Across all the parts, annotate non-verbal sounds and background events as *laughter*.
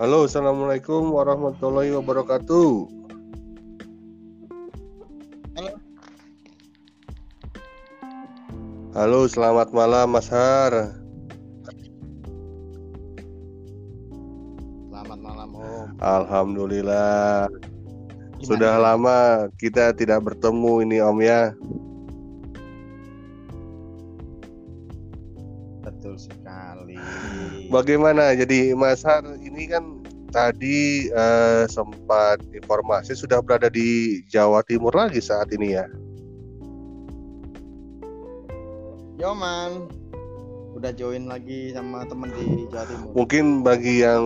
Halo, assalamualaikum warahmatullahi wabarakatuh. Halo. Halo, selamat malam Mas Har. Selamat malam Om. Alhamdulillah. Gimana? Sudah lama kita tidak bertemu ini Om ya. Betul sekali. Bagaimana? Jadi Mas Har tadi eh, sempat informasi sudah berada di Jawa Timur lagi saat ini ya. Yo man, udah join lagi sama temen di Jawa Timur. Mungkin bagi yang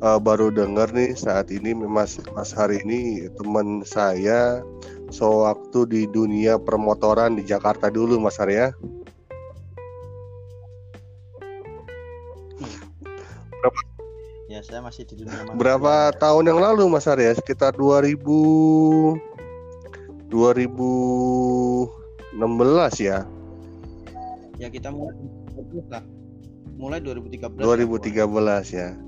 eh, baru dengar nih saat ini Mas Mas Har ini teman saya sewaktu di dunia permotoran di Jakarta dulu Mas Har saya masih di dunia manusia. Berapa tahun yang lalu Mas Har ya? Sekitar 2000 2016 ya. Ya kita mulai. Mulai 2013. 2013 ya.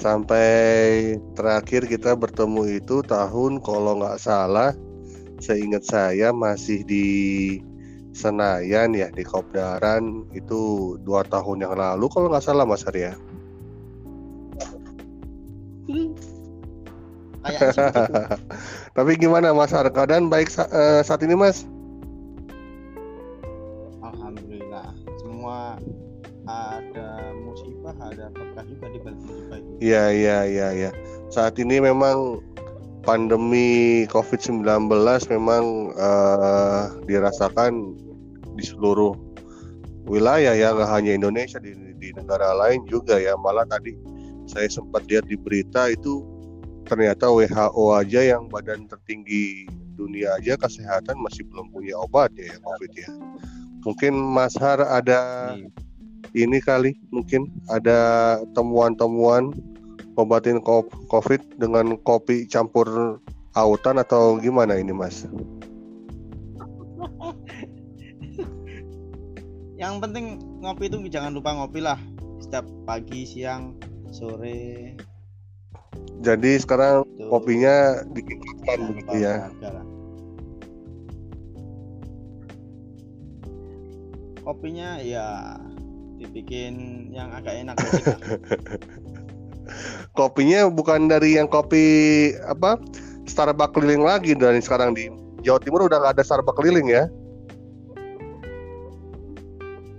Sampai terakhir kita bertemu itu tahun kalau nggak salah seingat saya masih di Senayan ya di Kopdaran itu dua tahun yang lalu kalau nggak salah Mas Arya. Kayaknya sih begitu. *laughs* Tapi gimana Mas Har? Keadaan baik sa- eh, saat ini Mas? Alhamdulillah. Semua ada musibah, ada berkah juga di balik musibah itu. Iya iya iya iya. Saat ini memang pandemi COVID-19 memang eh, dirasakan di seluruh wilayah ya nggak hanya Indonesia di, di negara lain juga ya malah tadi saya sempat lihat di berita itu ternyata WHO aja yang badan tertinggi dunia aja kesehatan masih belum punya obat ya COVID ya. Mungkin Mas Har ada Iya. ini kali mungkin ada temuan-temuan obatin COVID dengan kopi campur autan atau gimana ini mas? *laughs* Yang penting ngopi itu jangan lupa ngopi lah. Setiap pagi, siang, sore. Jadi sekarang Tuh. kopinya ditingkatkan Jangan begitu lupa ya? Kopinya ya dibikin yang agak enak. *laughs* Kopinya bukan dari yang kopi apa Starbucks keliling lagi dan sekarang di Jawa Timur udah nggak ada Starbucks keliling ya?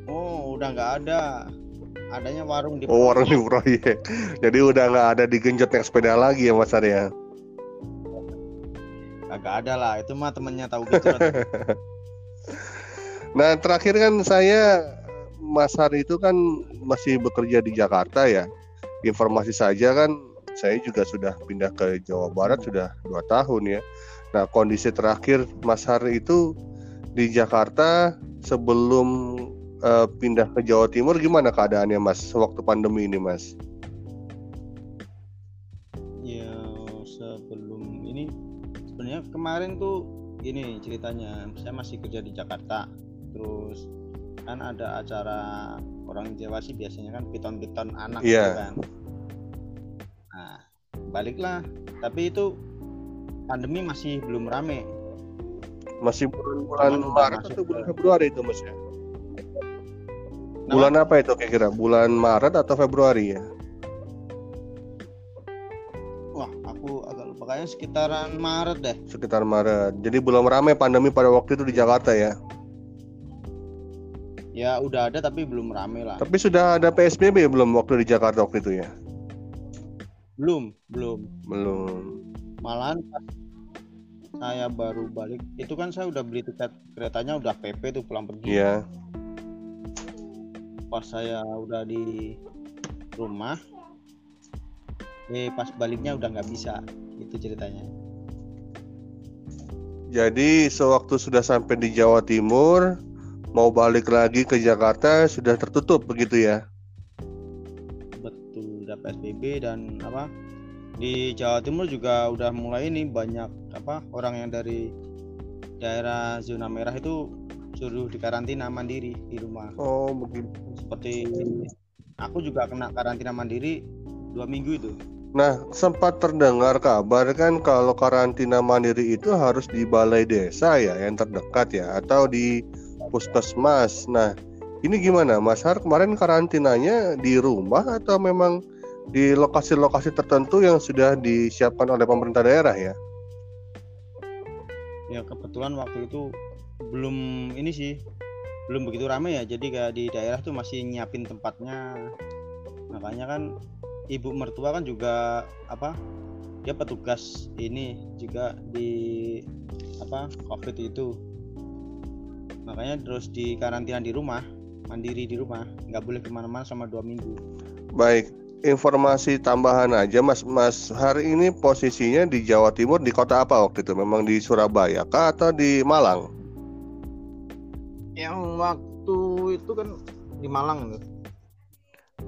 Oh, udah nggak ada. Adanya warung di Oh warung di proyek. Jadi udah nggak ada digenjot naik sepeda lagi ya mas Arya? Agak ada lah. Itu mah temennya tahu gitu. *laughs* Nah terakhir kan saya Mas Hari itu kan masih bekerja di Jakarta ya. Informasi saja kan saya juga sudah pindah ke Jawa Barat sudah dua tahun ya. Nah kondisi terakhir Mas Hari itu di Jakarta sebelum eh, pindah ke Jawa Timur gimana keadaannya Mas waktu pandemi ini Mas? ya sebelum ini sebenarnya kemarin tuh ini ceritanya. Saya masih kerja di Jakarta. Terus kan ada acara orang Jawa sih biasanya kan piton-piton anak Iya. gitu kan. Nah, baliklah. Tapi itu pandemi masih belum rame. Masih bulan-bulan Maret atau bulan Februari itu Mas ya? Bulan apa itu kira-kira? Bulan Maret atau Februari ya? Wah, aku agak lupa kayaknya sekitaran Maret deh. sekitar Maret. Jadi belum ramai pandemi pada waktu itu di Jakarta ya. Ya udah ada tapi belum rame lah. Tapi sudah ada PSBB belum waktu di Jakarta waktu itu ya? Belum, belum. Belum. Malahan saya baru balik, itu kan saya udah beli tiket keretanya udah PP tuh pulang pergi. Iya. Pas saya udah di rumah, eh pas baliknya udah nggak bisa. Itu ceritanya. Jadi sewaktu sudah sampai di Jawa Timur, mau balik lagi ke Jakarta sudah tertutup begitu ya? Betul, udah PSBB dan apa? Di Jawa Timur juga udah mulai ini banyak apa orang yang dari daerah zona merah itu suruh dikarantina mandiri di rumah. Oh begitu. Seperti aku juga kena karantina mandiri dua minggu itu Nah, sempat terdengar kabar kan kalau karantina mandiri itu harus di balai desa ya yang terdekat ya atau di puskesmas. Nah, ini gimana Mas Har kemarin karantinanya di rumah atau memang di lokasi-lokasi tertentu yang sudah disiapkan oleh pemerintah daerah ya? Ya kebetulan waktu itu belum ini sih belum begitu ramai ya. Jadi kayak di daerah tuh masih nyiapin tempatnya. Makanya kan ibu mertua kan juga apa dia petugas ini juga di apa covid itu. Makanya terus di karantina di rumah mandiri di rumah. Nggak boleh ke mana-mana sama dua minggu. Baik informasi tambahan aja mas. Mas hari ini posisinya di Jawa Timur di kota apa waktu itu? Memang di Surabaya kah atau di Malang yang waktu itu kan di Malang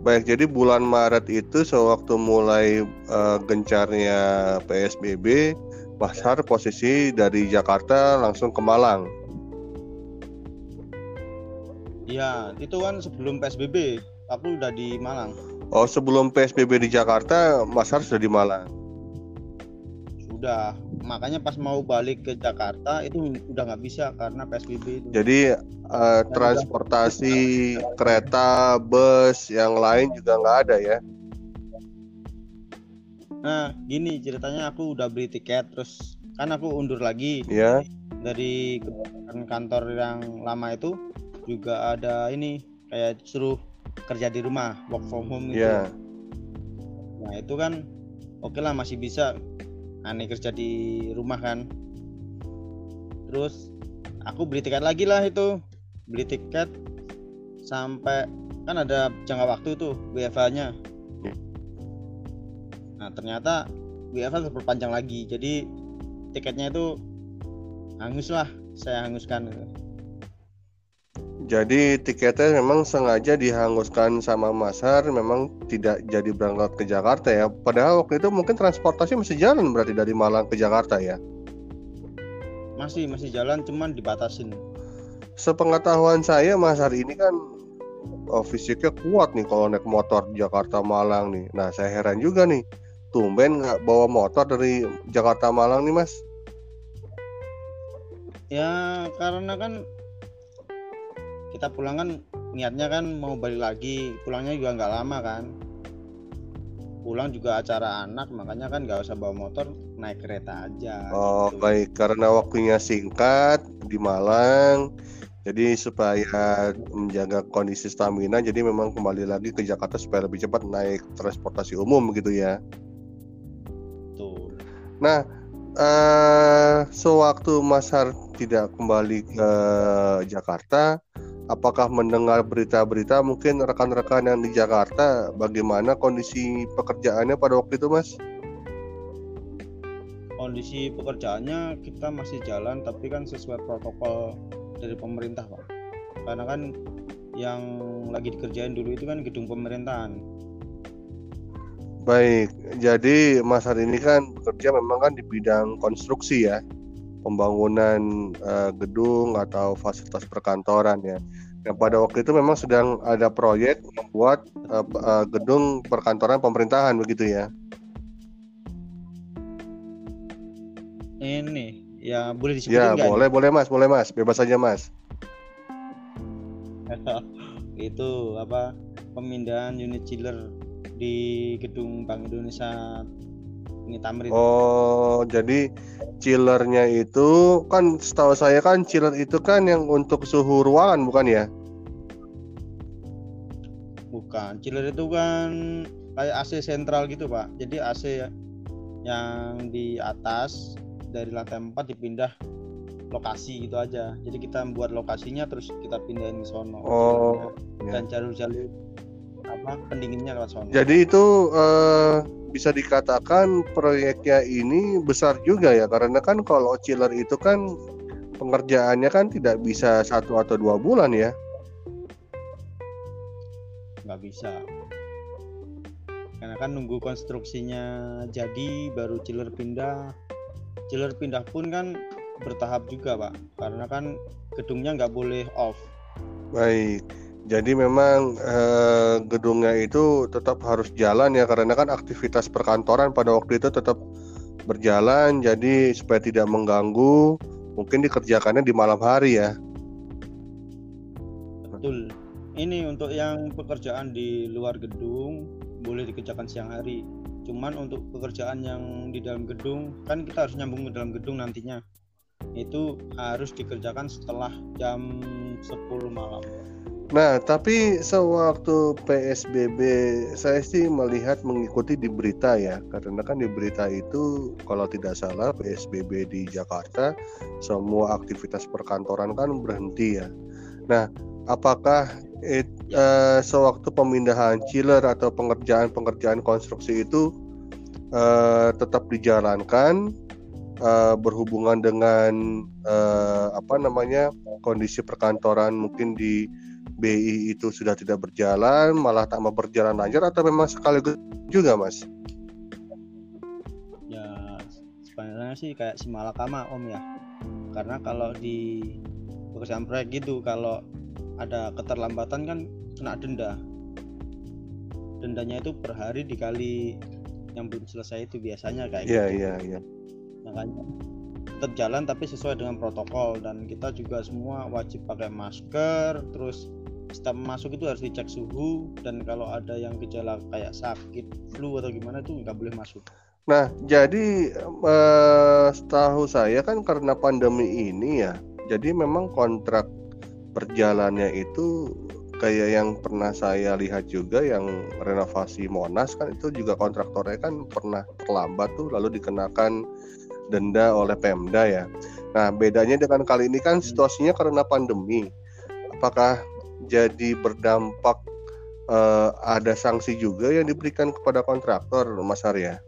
Baik, jadi bulan Maret itu sewaktu mulai uh, gencarnya PSBB, Mas Har posisi dari Jakarta langsung ke Malang. Iya, itu kan sebelum PSBB, aku udah di Malang. Oh, sebelum PSBB di Jakarta, Mas Har sudah di Malang. Sudah, makanya pas mau balik ke Jakarta itu udah nggak bisa karena PSBB itu. Jadi uh, transportasi kereta, bus, yang lain juga nggak ada ya? Nah, gini ceritanya aku udah beli tiket, terus kan aku undur lagi. Ya. Dari kantor yang lama itu juga ada ini kayak suruh kerja di rumah, work from home gitu. Ya. Nah itu kan oke okay lah masih bisa aneh kerja di rumah kan. Terus aku beli tiket lagi lah itu. Beli tiket sampai kan ada jangka waktu tuh WFA nya nah ternyata WFA terperpanjang lagi. Jadi tiketnya itu hangus lah saya hanguskan jadi tiketnya memang sengaja dihanguskan sama Masar, memang tidak jadi berangkat ke Jakarta ya. Padahal waktu itu mungkin transportasi masih jalan berarti dari Malang ke Jakarta ya. Masih masih jalan, cuman dibatasin. Sepengetahuan saya Masar ini kan oh, fisiknya kuat nih kalau naik motor Jakarta Malang nih. Nah saya heran juga nih, tumben nggak bawa motor dari Jakarta Malang nih Mas? Ya karena kan kita pulang kan niatnya kan mau balik lagi pulangnya juga nggak lama kan pulang juga acara anak makanya kan nggak usah bawa motor naik kereta aja oh gitu. baik karena waktunya singkat di Malang jadi supaya menjaga kondisi stamina jadi memang kembali lagi ke Jakarta supaya lebih cepat naik transportasi umum gitu ya Tuh. nah uh, sewaktu Mas Har tidak kembali ke Jakarta apakah mendengar berita-berita mungkin rekan-rekan yang di Jakarta bagaimana kondisi pekerjaannya pada waktu itu mas? Kondisi pekerjaannya kita masih jalan tapi kan sesuai protokol dari pemerintah pak. Karena kan yang lagi dikerjain dulu itu kan gedung pemerintahan. Baik, jadi Mas hari ini kan bekerja memang kan di bidang konstruksi ya pembangunan uh, gedung atau fasilitas perkantoran ya. Yang pada waktu itu memang sedang ada proyek membuat uh, uh, gedung perkantoran pemerintahan begitu ya. Ini ya boleh disebutkan Ya, boleh, boleh Mas, boleh Mas, bebas saja Mas. *laughs* itu apa pemindahan unit chiller di gedung Bank Indonesia ini Tamrin. Oh, jadi chillernya itu kan setahu saya kan chiller itu kan yang untuk suhu ruangan bukan ya? Bukan, chiller itu kan kayak AC sentral gitu pak. Jadi AC yang di atas dari lantai 4 dipindah lokasi gitu aja. Jadi kita buat lokasinya terus kita pindahin ke sono. Oh. Dan ya. jalur-jalur apa pendinginnya lewat sono. Jadi itu uh, bisa dikatakan proyeknya ini besar juga ya karena kan kalau chiller itu kan pengerjaannya kan tidak bisa satu atau dua bulan ya nggak bisa. Karena kan nunggu konstruksinya jadi baru chiller pindah. Chiller pindah pun kan bertahap juga pak. Karena kan gedungnya nggak boleh off. Baik. Jadi memang eh, gedungnya itu tetap harus jalan ya karena kan aktivitas perkantoran pada waktu itu tetap berjalan. Jadi supaya tidak mengganggu mungkin dikerjakannya di malam hari ya. Betul. Ini untuk yang pekerjaan di luar gedung boleh dikerjakan siang hari. Cuman untuk pekerjaan yang di dalam gedung kan kita harus nyambung ke dalam gedung nantinya. Itu harus dikerjakan setelah jam 10 malam. Nah, tapi sewaktu PSBB saya sih melihat mengikuti di berita ya, karena kan di berita itu kalau tidak salah PSBB di Jakarta semua aktivitas perkantoran kan berhenti ya. Nah, apakah it, uh, sewaktu pemindahan chiller atau pengerjaan-pengerjaan konstruksi itu uh, tetap dijalankan uh, berhubungan dengan uh, apa namanya kondisi perkantoran mungkin di BI itu sudah tidak berjalan, malah tak mau berjalan lancar atau memang sekaligus juga, Mas? Ya, sebenarnya sih kayak si malakama Om ya. Karena kalau di pekerjaan proyek gitu, kalau ada keterlambatan kan kena denda. Dendanya itu per hari dikali yang belum selesai itu biasanya kayak yeah, gitu. Iya, iya, iya. Makanya tetap jalan tapi sesuai dengan protokol dan kita juga semua wajib pakai masker terus setiap masuk itu harus dicek suhu dan kalau ada yang gejala kayak sakit flu atau gimana itu nggak boleh masuk. Nah, jadi eh, setahu saya kan karena pandemi ini ya, jadi memang kontrak perjalannya itu kayak yang pernah saya lihat juga yang renovasi Monas kan itu juga kontraktornya kan pernah terlambat tuh lalu dikenakan denda oleh Pemda ya. Nah, bedanya dengan kali ini kan situasinya karena pandemi. Apakah jadi berdampak uh, ada sanksi juga yang diberikan kepada kontraktor Mas Arya?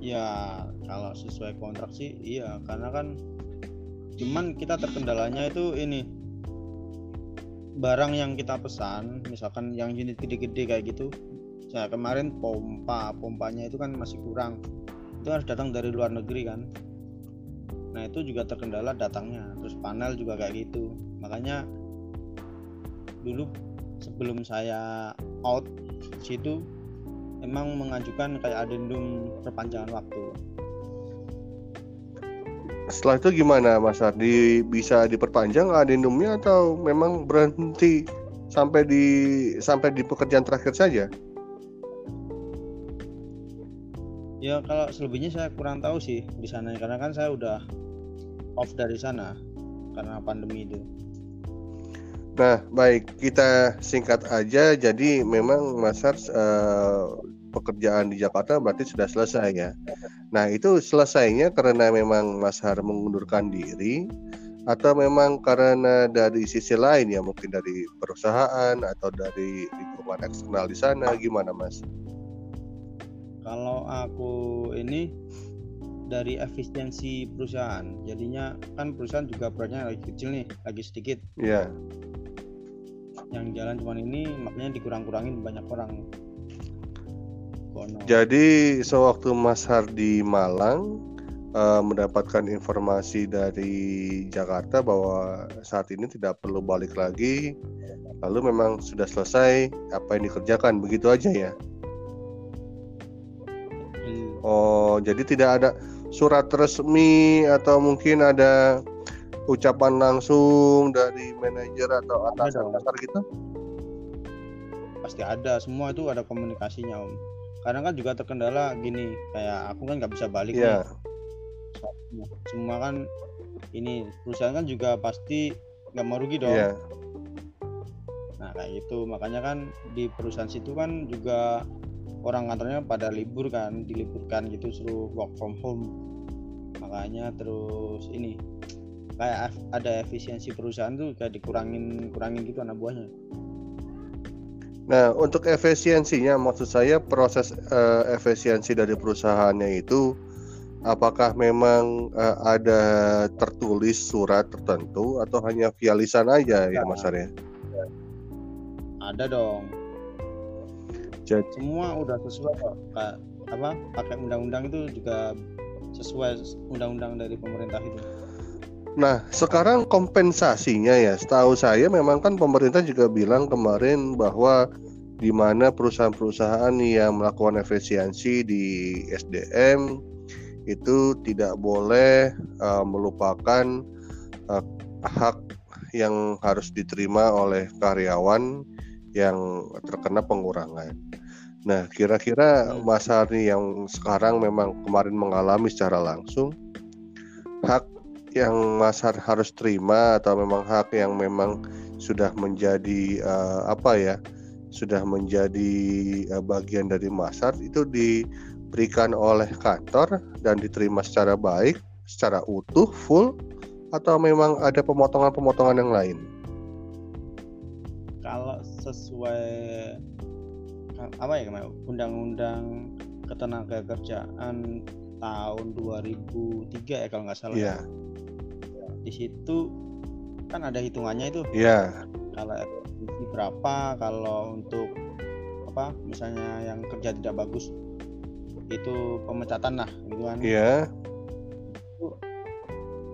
Ya kalau sesuai kontrak sih iya. Karena kan cuman kita terkendalanya itu ini. Barang yang kita pesan misalkan yang unit gede-gede kayak gitu. Saya kemarin pompa pompanya itu kan masih kurang. Itu harus datang dari luar negeri kan. Nah itu juga terkendala datangnya. Terus panel juga kayak gitu. Makanya dulu sebelum saya out situ emang mengajukan kayak adendum perpanjangan waktu setelah itu gimana Mas Ardi bisa diperpanjang adendumnya atau memang berhenti sampai di sampai di pekerjaan terakhir saja? Ya kalau selebihnya saya kurang tahu sih di sana karena kan saya udah off dari sana karena pandemi itu. Nah, baik kita singkat aja. Jadi memang Mas Hars uh, pekerjaan di Jakarta berarti sudah selesai ya. Nah, itu selesainya karena memang Mas Har mengundurkan diri atau memang karena dari sisi lain ya mungkin dari perusahaan atau dari lingkungan eksternal di sana gimana Mas? Kalau aku ini dari efisiensi perusahaan. Jadinya kan perusahaan juga proyeknya lagi kecil nih, lagi sedikit. Iya. Yeah. Yang jalan cuma ini makanya dikurang-kurangin banyak orang. Jadi sewaktu Mas Hardi Malang uh, mendapatkan informasi dari Jakarta bahwa saat ini tidak perlu balik lagi, lalu memang sudah selesai apa yang dikerjakan begitu aja ya. Hmm. Oh, jadi tidak ada surat resmi atau mungkin ada ucapan langsung dari manajer atau atasan-atasan gitu? Pasti ada, semua itu ada komunikasinya om. Kadang kan juga terkendala gini, kayak aku kan nggak bisa balik yeah. nih. Semua kan ini perusahaan kan juga pasti nggak mau rugi dong. Yeah. Nah kayak gitu, makanya kan di perusahaan situ kan juga orang kantornya pada libur kan diliburkan gitu suruh work from home makanya terus ini kayak ada efisiensi perusahaan tuh kayak dikurangin kurangin gitu anak buahnya nah untuk efisiensinya maksud saya proses uh, efisiensi dari perusahaannya itu apakah memang uh, ada tertulis surat tertentu atau hanya via lisan aja ya, ya Mas Arya? Ada dong. Jadi semua udah sesuai kok. Apa pakai undang-undang itu juga sesuai undang-undang dari pemerintah itu Nah, sekarang kompensasinya ya, setahu saya memang kan pemerintah juga bilang kemarin bahwa di mana perusahaan-perusahaan yang melakukan efisiensi di SDM itu tidak boleh uh, melupakan uh, hak yang harus diterima oleh karyawan yang terkena pengurangan. Nah, kira-kira hmm. Mas Harni yang sekarang memang kemarin mengalami secara langsung hak yang Mas harus terima atau memang hak yang memang sudah menjadi uh, apa ya sudah menjadi uh, bagian dari Masar itu diberikan oleh kantor dan diterima secara baik, secara utuh, full atau memang ada pemotongan-pemotongan yang lain? Kalau sesuai apa ya undang-undang ketenaga kerjaan tahun 2003 ya kalau nggak salah. Yeah di situ kan ada hitungannya itu. Iya. Kalau efisiensi berapa kalau untuk apa misalnya yang kerja tidak bagus itu pemecatan lah gitu kan. Iya. Itu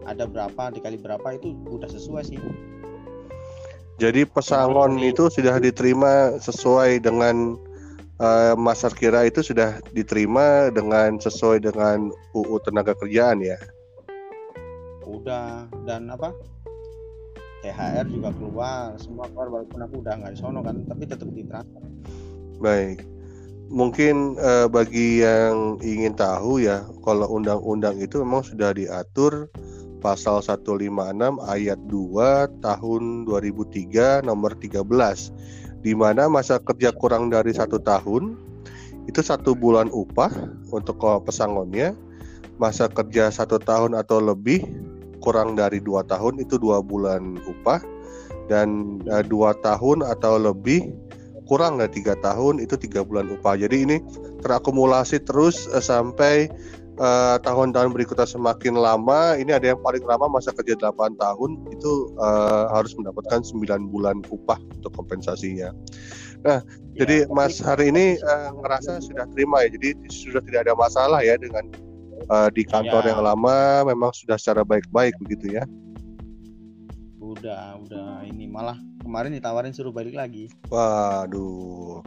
ada berapa dikali berapa itu udah sesuai sih. Jadi pesangon itu sudah diterima sesuai dengan uh, Mas Kira itu sudah diterima dengan sesuai dengan UU tenaga kerjaan ya? Udah dan apa? THR juga keluar semua keluar walaupun aku udah nggak di sono kan tapi tetap ditransfer. Baik. Mungkin uh, bagi yang ingin tahu ya kalau undang-undang itu memang sudah diatur pasal 156 ayat 2 tahun 2003 nomor 13 di mana masa kerja kurang dari satu tahun itu satu bulan upah untuk pesangonnya masa kerja satu tahun atau lebih kurang dari dua tahun itu dua bulan upah dan uh, dua tahun atau lebih kurang dari tiga tahun itu tiga bulan upah. Jadi ini terakumulasi terus uh, sampai uh, tahun-tahun berikutnya semakin lama. Ini ada yang paling lama masa kerja 8 tahun itu uh, harus mendapatkan 9 bulan upah untuk kompensasinya. Nah, ya, jadi Mas hari ini uh, ngerasa sudah terima ya. Jadi sudah tidak ada masalah ya dengan uh, di kantor ya. yang lama memang sudah secara baik-baik begitu ya udah udah ini malah kemarin ditawarin suruh balik lagi. Waduh.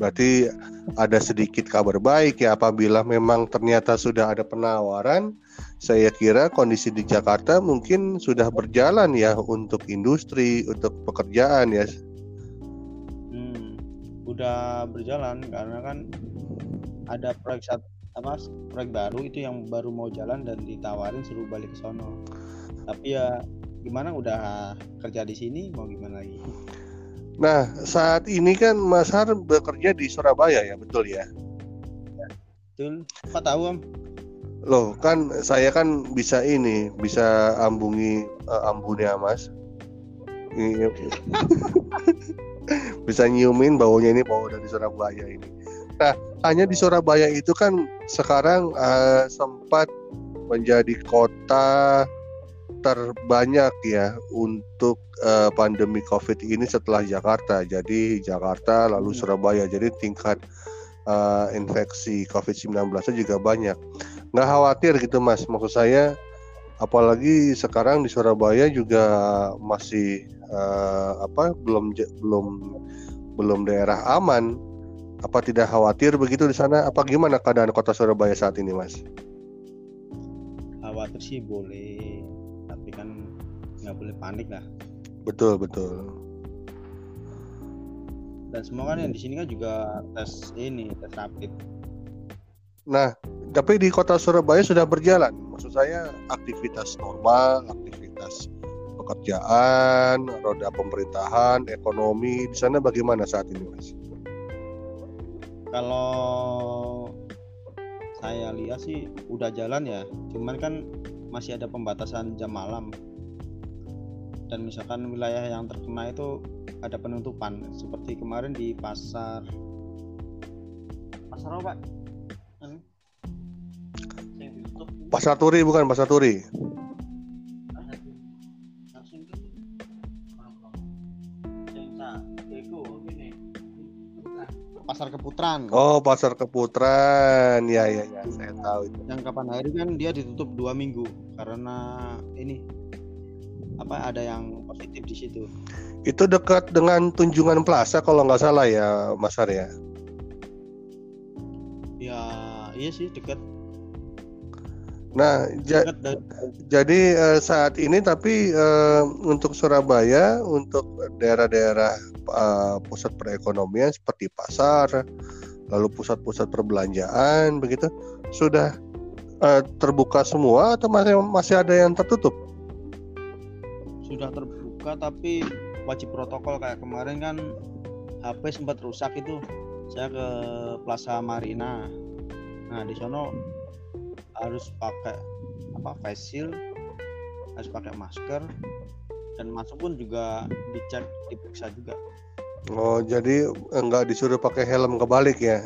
Berarti ada sedikit kabar baik ya apabila memang ternyata sudah ada penawaran saya kira kondisi di Jakarta mungkin sudah berjalan ya untuk industri untuk pekerjaan ya. Hmm, udah berjalan karena kan ada proyek satu apa proyek baru itu yang baru mau jalan dan ditawarin suruh balik ke sono. Tapi ya gimana? Udah kerja di sini? Mau gimana lagi? Nah saat ini kan Mas Har bekerja di Surabaya ya betul ya? Betul. Apa tahu om? Loh kan saya kan bisa ini bisa ambungi uh, ambunnya Mas. *laughs* Bisa nyiumin baunya ini bau dari Surabaya ini. Nah, hanya di Surabaya itu kan sekarang uh, sempat menjadi kota terbanyak ya untuk uh, pandemi COVID ini setelah Jakarta. Jadi Jakarta lalu hmm. Surabaya. Jadi tingkat uh, infeksi COVID-19 juga banyak. Nggak khawatir gitu Mas. Maksud saya apalagi sekarang di Surabaya juga masih uh, apa belum belum belum daerah aman apa tidak khawatir begitu di sana? Apa gimana keadaan kota Surabaya saat ini, Mas? Khawatir sih boleh, nggak boleh panik lah. Betul betul. Dan semua kan yang di sini kan juga tes ini tes rapid. Nah, tapi di kota Surabaya sudah berjalan. Maksud saya aktivitas normal, aktivitas pekerjaan, roda pemerintahan, ekonomi di sana bagaimana saat ini, Mas? kalau saya lihat sih udah jalan ya cuman kan masih ada pembatasan jam malam dan misalkan wilayah yang terkena itu ada penutupan seperti kemarin di pasar. Pasar apa? Pasar turi bukan pasar turi. Pasar Keputran. Oh, pasar Keputran. Ya, ya, ya, saya tahu itu. Yang kapan hari kan dia ditutup dua minggu karena ini apa ada yang positif di situ. Itu dekat dengan Tunjungan Plaza kalau nggak salah ya Mas Arya. Ya iya sih dekat. Nah, ja jadi eh, saat ini tapi eh, untuk Surabaya, untuk daerah-daerah eh, pusat perekonomian seperti pasar, lalu pusat-pusat perbelanjaan begitu sudah eh, terbuka semua atau masih masih ada yang tertutup? Sudah terbuka tapi wajib protokol. Kayak kemarin kan HP sempat rusak itu. Saya ke Plaza Marina. Nah di sono harus pakai apa face shield harus pakai masker dan masuk pun juga dicek diperiksa juga. Oh, jadi enggak disuruh pakai helm kebalik ya?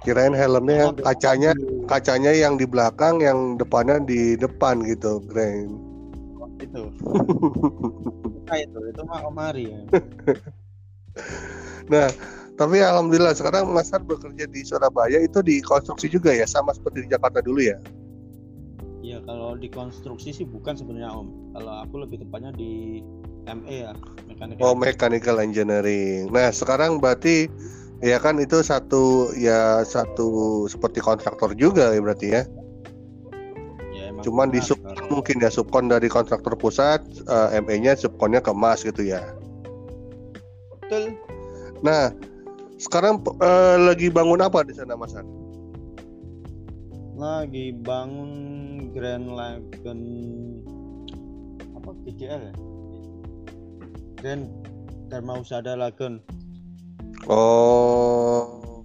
Kirain helmnya yang kacanya kacanya yang di belakang, yang depannya di depan gitu, Grand. itu *laughs* nah, itu itu mah kemari ya Nah, tapi alhamdulillah sekarang Mas Har bekerja di Surabaya itu di konstruksi juga ya, sama seperti di Jakarta dulu ya. ya kalau di konstruksi sih bukan sebenarnya om kalau aku lebih tepatnya di ME ya mekanik Oh, mechanical engineering. Nah, sekarang berarti ya kan itu satu ya satu seperti kontraktor juga ya berarti ya. ya, emang Cuman di sub mungkin ya subkon dari kontraktor pusat, eh, ME-nya subkonnya ke Mas gitu ya. betul Nah, sekarang eh, lagi bangun apa di sana Mas Har? lagi bangun Grand Lagoon apa GDL ya Grand Dharma Husada Lagoon Oh,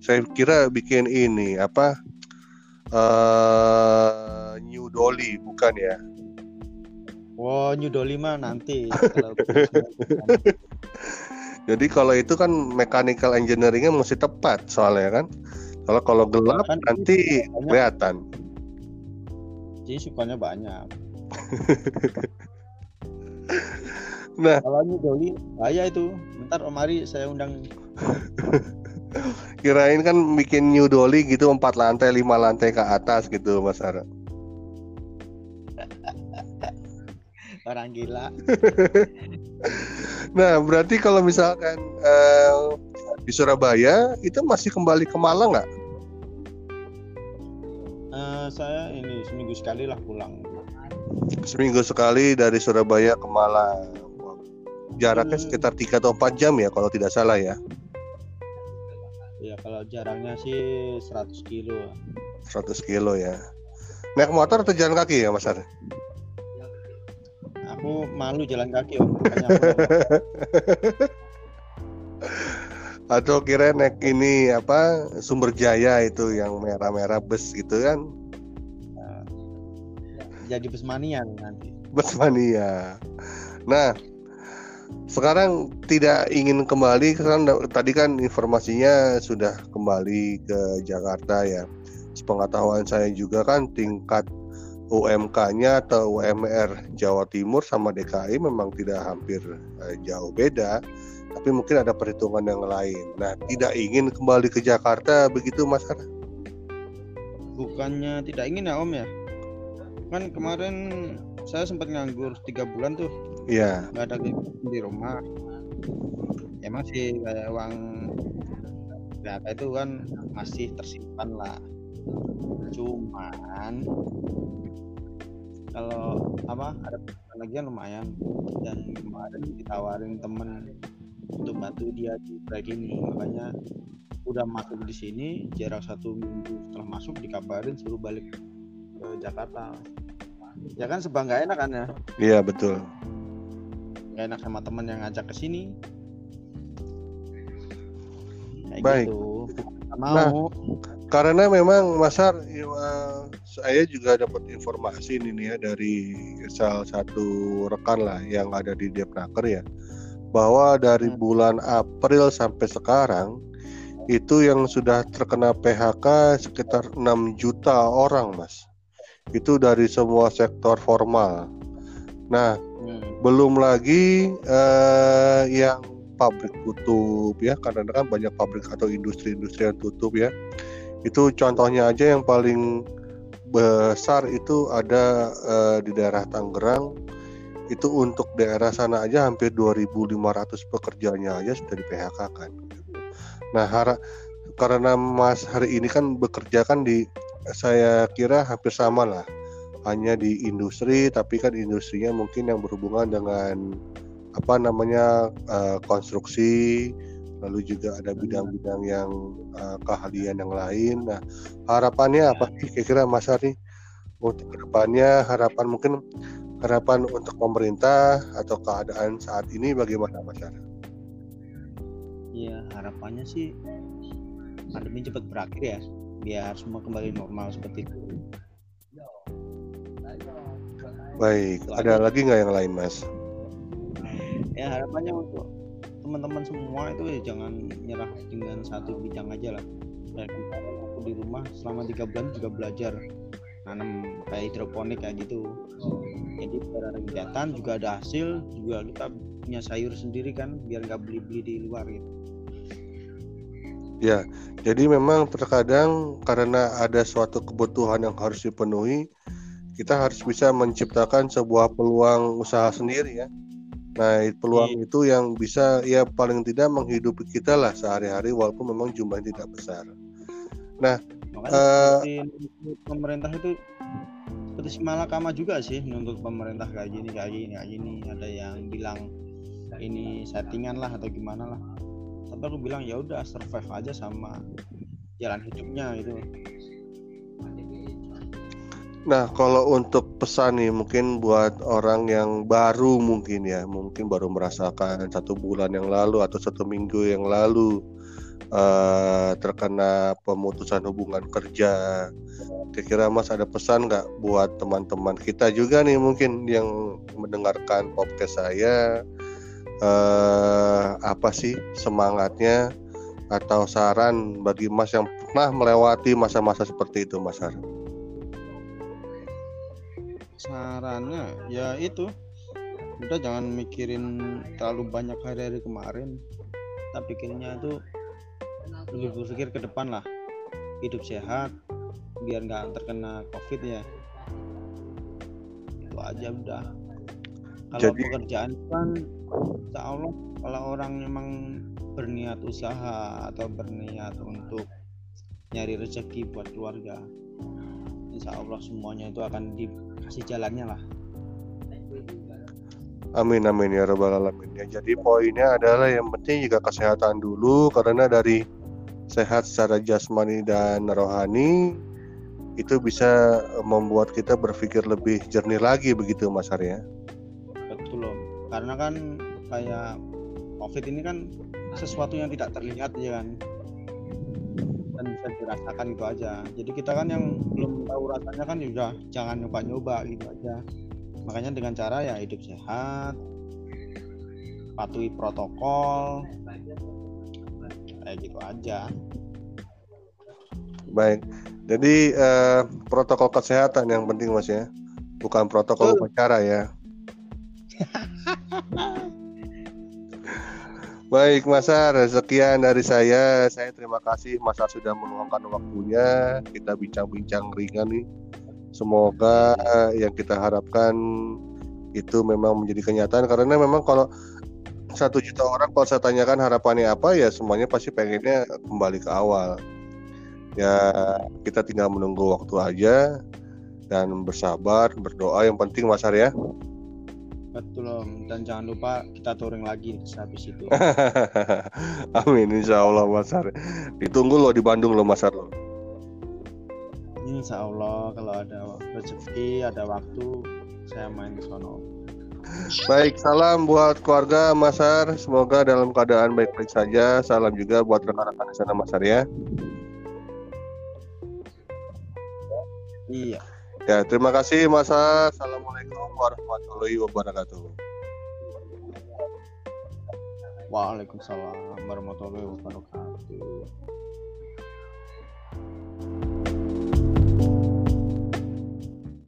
saya kira bikin ini apa? eh New Dolly bukan ya? Wow, New Dolly mah nanti *laughs* kalau Jadi kalau itu kan mechanical engineeringnya mesti tepat soalnya kan. Kalau kalau gelap Kan nanti kelihatan. jadi sukanya banyak. *laughs* Nah. kalau Dolly bahaya itu. Bentar Om Ari saya undang *laughs* Kirain kan bikin New Dolly gitu empat lantai, lima lantai ke atas gitu Mas Ara. *laughs* orang gila. *laughs* Nah berarti kalau misalkan eh, di Surabaya itu masih kembali ke Malang nggak? Eh, saya ini seminggu sekali lah pulang. Seminggu sekali dari Surabaya ke Malang. Jaraknya Hmm. sekitar 3 atau 4 jam ya kalau tidak salah ya. Ya kalau jarangnya sih 100 kilo. 100 kilo ya. Naik motor atau jalan kaki ya Mas Ar? Aku malu jalan kaki om. *laughs* Atau kira naik ini apa Sumber Jaya itu yang merah-merah bus gitu kan? jadi pesmanian nanti. Bus mania. Nah, sekarang tidak ingin kembali sekarang da- tadi kan informasinya sudah kembali ke Jakarta ya. Sepengetahuan saya juga kan tingkat UMK-nya atau UMR Jawa Timur sama DKI memang tidak hampir eh, jauh beda, tapi mungkin ada perhitungan yang lain. Nah, tidak ingin kembali ke Jakarta begitu Mas Har? Bukannya tidak ingin ya om ya? Kan kemarin saya sempat nganggur tiga bulan tuh Iya. nggak ada kegiatan di rumah. Ya masih kayak uang berapa itu kan masih tersimpan lah. Cuman kalau apa ada lagi yang lumayan dan kemarin ditawarin temen untuk bantu dia di proyek ini makanya udah masuk di sini jarak satu minggu setelah masuk dikabarin suruh balik ke Jakarta ya kan sebangga enak kan ya Iya, betul. nggak enak sama temen yang ngajak ke sini kayak Baik. gitu Nggak Nah, mau Karena memang Mas Har, ya, saya juga dapat informasi ini nih ya dari salah satu rekan lah yang ada di Depnaker ya, bahwa dari Hmm. bulan April sampai sekarang itu yang sudah terkena PHK sekitar 6 juta orang, Mas. Itu dari semua sektor formal. Nah, hmm, belum lagi eh, yang pabrik tutup ya karena kan banyak pabrik atau industri-industri yang tutup ya itu contohnya aja yang paling besar itu ada uh, di daerah Tangerang itu untuk daerah sana aja hampir 2.500 pekerjanya aja sudah di PHK kan. Nah, hara, karena Mas hari ini kan bekerja kan di saya kira hampir sama lah. Hanya di industri tapi kan industrinya mungkin yang berhubungan dengan apa namanya uh, konstruksi lalu juga ada bidang-bidang yang uh, keahlian yang lain. Nah, harapannya apa sih kira-kira Mas Ari untuk ke depannya harapan mungkin harapan untuk pemerintah atau keadaan saat ini bagaimana Mas Ari? Iya, harapannya sih pandemi cepat berakhir ya, biar semua kembali normal seperti itu. Baik, ada lagi nggak yang lain, Mas? Ya harapannya untuk teman-teman semua itu ya jangan nyerah dengan satu bidang aja lah dan aku di rumah selama tiga bulan juga belajar nanam kayak hidroponik kayak gitu jadi secara kegiatan juga ada hasil juga kita punya sayur sendiri kan biar nggak beli-beli di luar gitu ya jadi memang terkadang karena ada suatu kebutuhan yang harus dipenuhi kita harus bisa menciptakan sebuah peluang usaha sendiri ya Nah, peluang iya. itu yang bisa ya paling tidak menghidupi kita lah sehari-hari walaupun memang jumlahnya tidak besar. Nah, uh, pemerintah itu seperti Malakama juga sih menuntut pemerintah kayak gini kayak gini kayak gini ada yang bilang ini settingan lah atau gimana lah. Tapi aku bilang ya udah survive aja sama jalan hidupnya itu. Nah, kalau untuk pesan nih mungkin buat orang yang baru mungkin ya, mungkin baru merasakan satu bulan yang lalu atau satu minggu yang lalu uh, terkena pemutusan hubungan kerja. Kira-kira Mas ada pesan nggak buat teman-teman kita juga nih mungkin yang mendengarkan podcast saya uh, apa sih semangatnya atau saran bagi Mas yang pernah melewati masa-masa seperti itu Mas Har? sarannya ya itu. Udah jangan mikirin terlalu banyak hari-hari kemarin. Kita pikirnya itu lebih berpikir ke depan lah. Hidup sehat biar nggak terkena covid ya. Itu aja udah kalau Jadi... pekerjaan kan insya Allah kalau orang memang berniat usaha atau berniat untuk nyari rezeki buat keluarga insya Allah semuanya itu akan dikasih jalannya lah Amin amin ya robbal alamin ya. Jadi poinnya adalah yang penting juga kesehatan dulu karena dari sehat secara jasmani dan rohani itu bisa membuat kita berpikir lebih jernih lagi begitu Mas Arya. Karena kan kayak COVID ini kan sesuatu yang tidak terlihat ya kan? Dan bisa dirasakan itu aja. Jadi kita kan yang belum tahu rasanya kan juga ya jangan nyoba-nyoba gitu aja. Makanya dengan cara ya hidup sehat patuhi protokol kayak gitu aja. Baik. Jadi eh, protokol kesehatan yang penting mas ya. Bukan protokol upacara ya *laughs* Baik Mas Ar, sekian dari saya. Saya terima kasih Mas Ar sudah meluangkan waktunya. Kita bincang-bincang ringan nih. Semoga yang kita harapkan itu memang menjadi kenyataan karena memang kalau satu juta orang kalau saya tanyakan harapannya apa ya semuanya pasti pengennya kembali ke awal. Ya kita tinggal menunggu waktu aja dan bersabar, berdoa yang penting Mas Ar ya. Betul om dan jangan lupa kita touring lagi habis itu. *laughs* Amin insya Allah Mas Har. Ditunggu loh di Bandung loh Mas Har. Insya Allah kalau ada rezeki ada waktu saya main ke sono. Baik, salam buat keluarga Mas Har. Semoga dalam keadaan baik-baik saja. Salam juga buat rekan-rekan di sana Mas Har ya. Iya. Ya, terima kasih Mas. Assalamualaikum warahmatullahi wabarakatuh. Waalaikumsalam warahmatullahi wabarakatuh.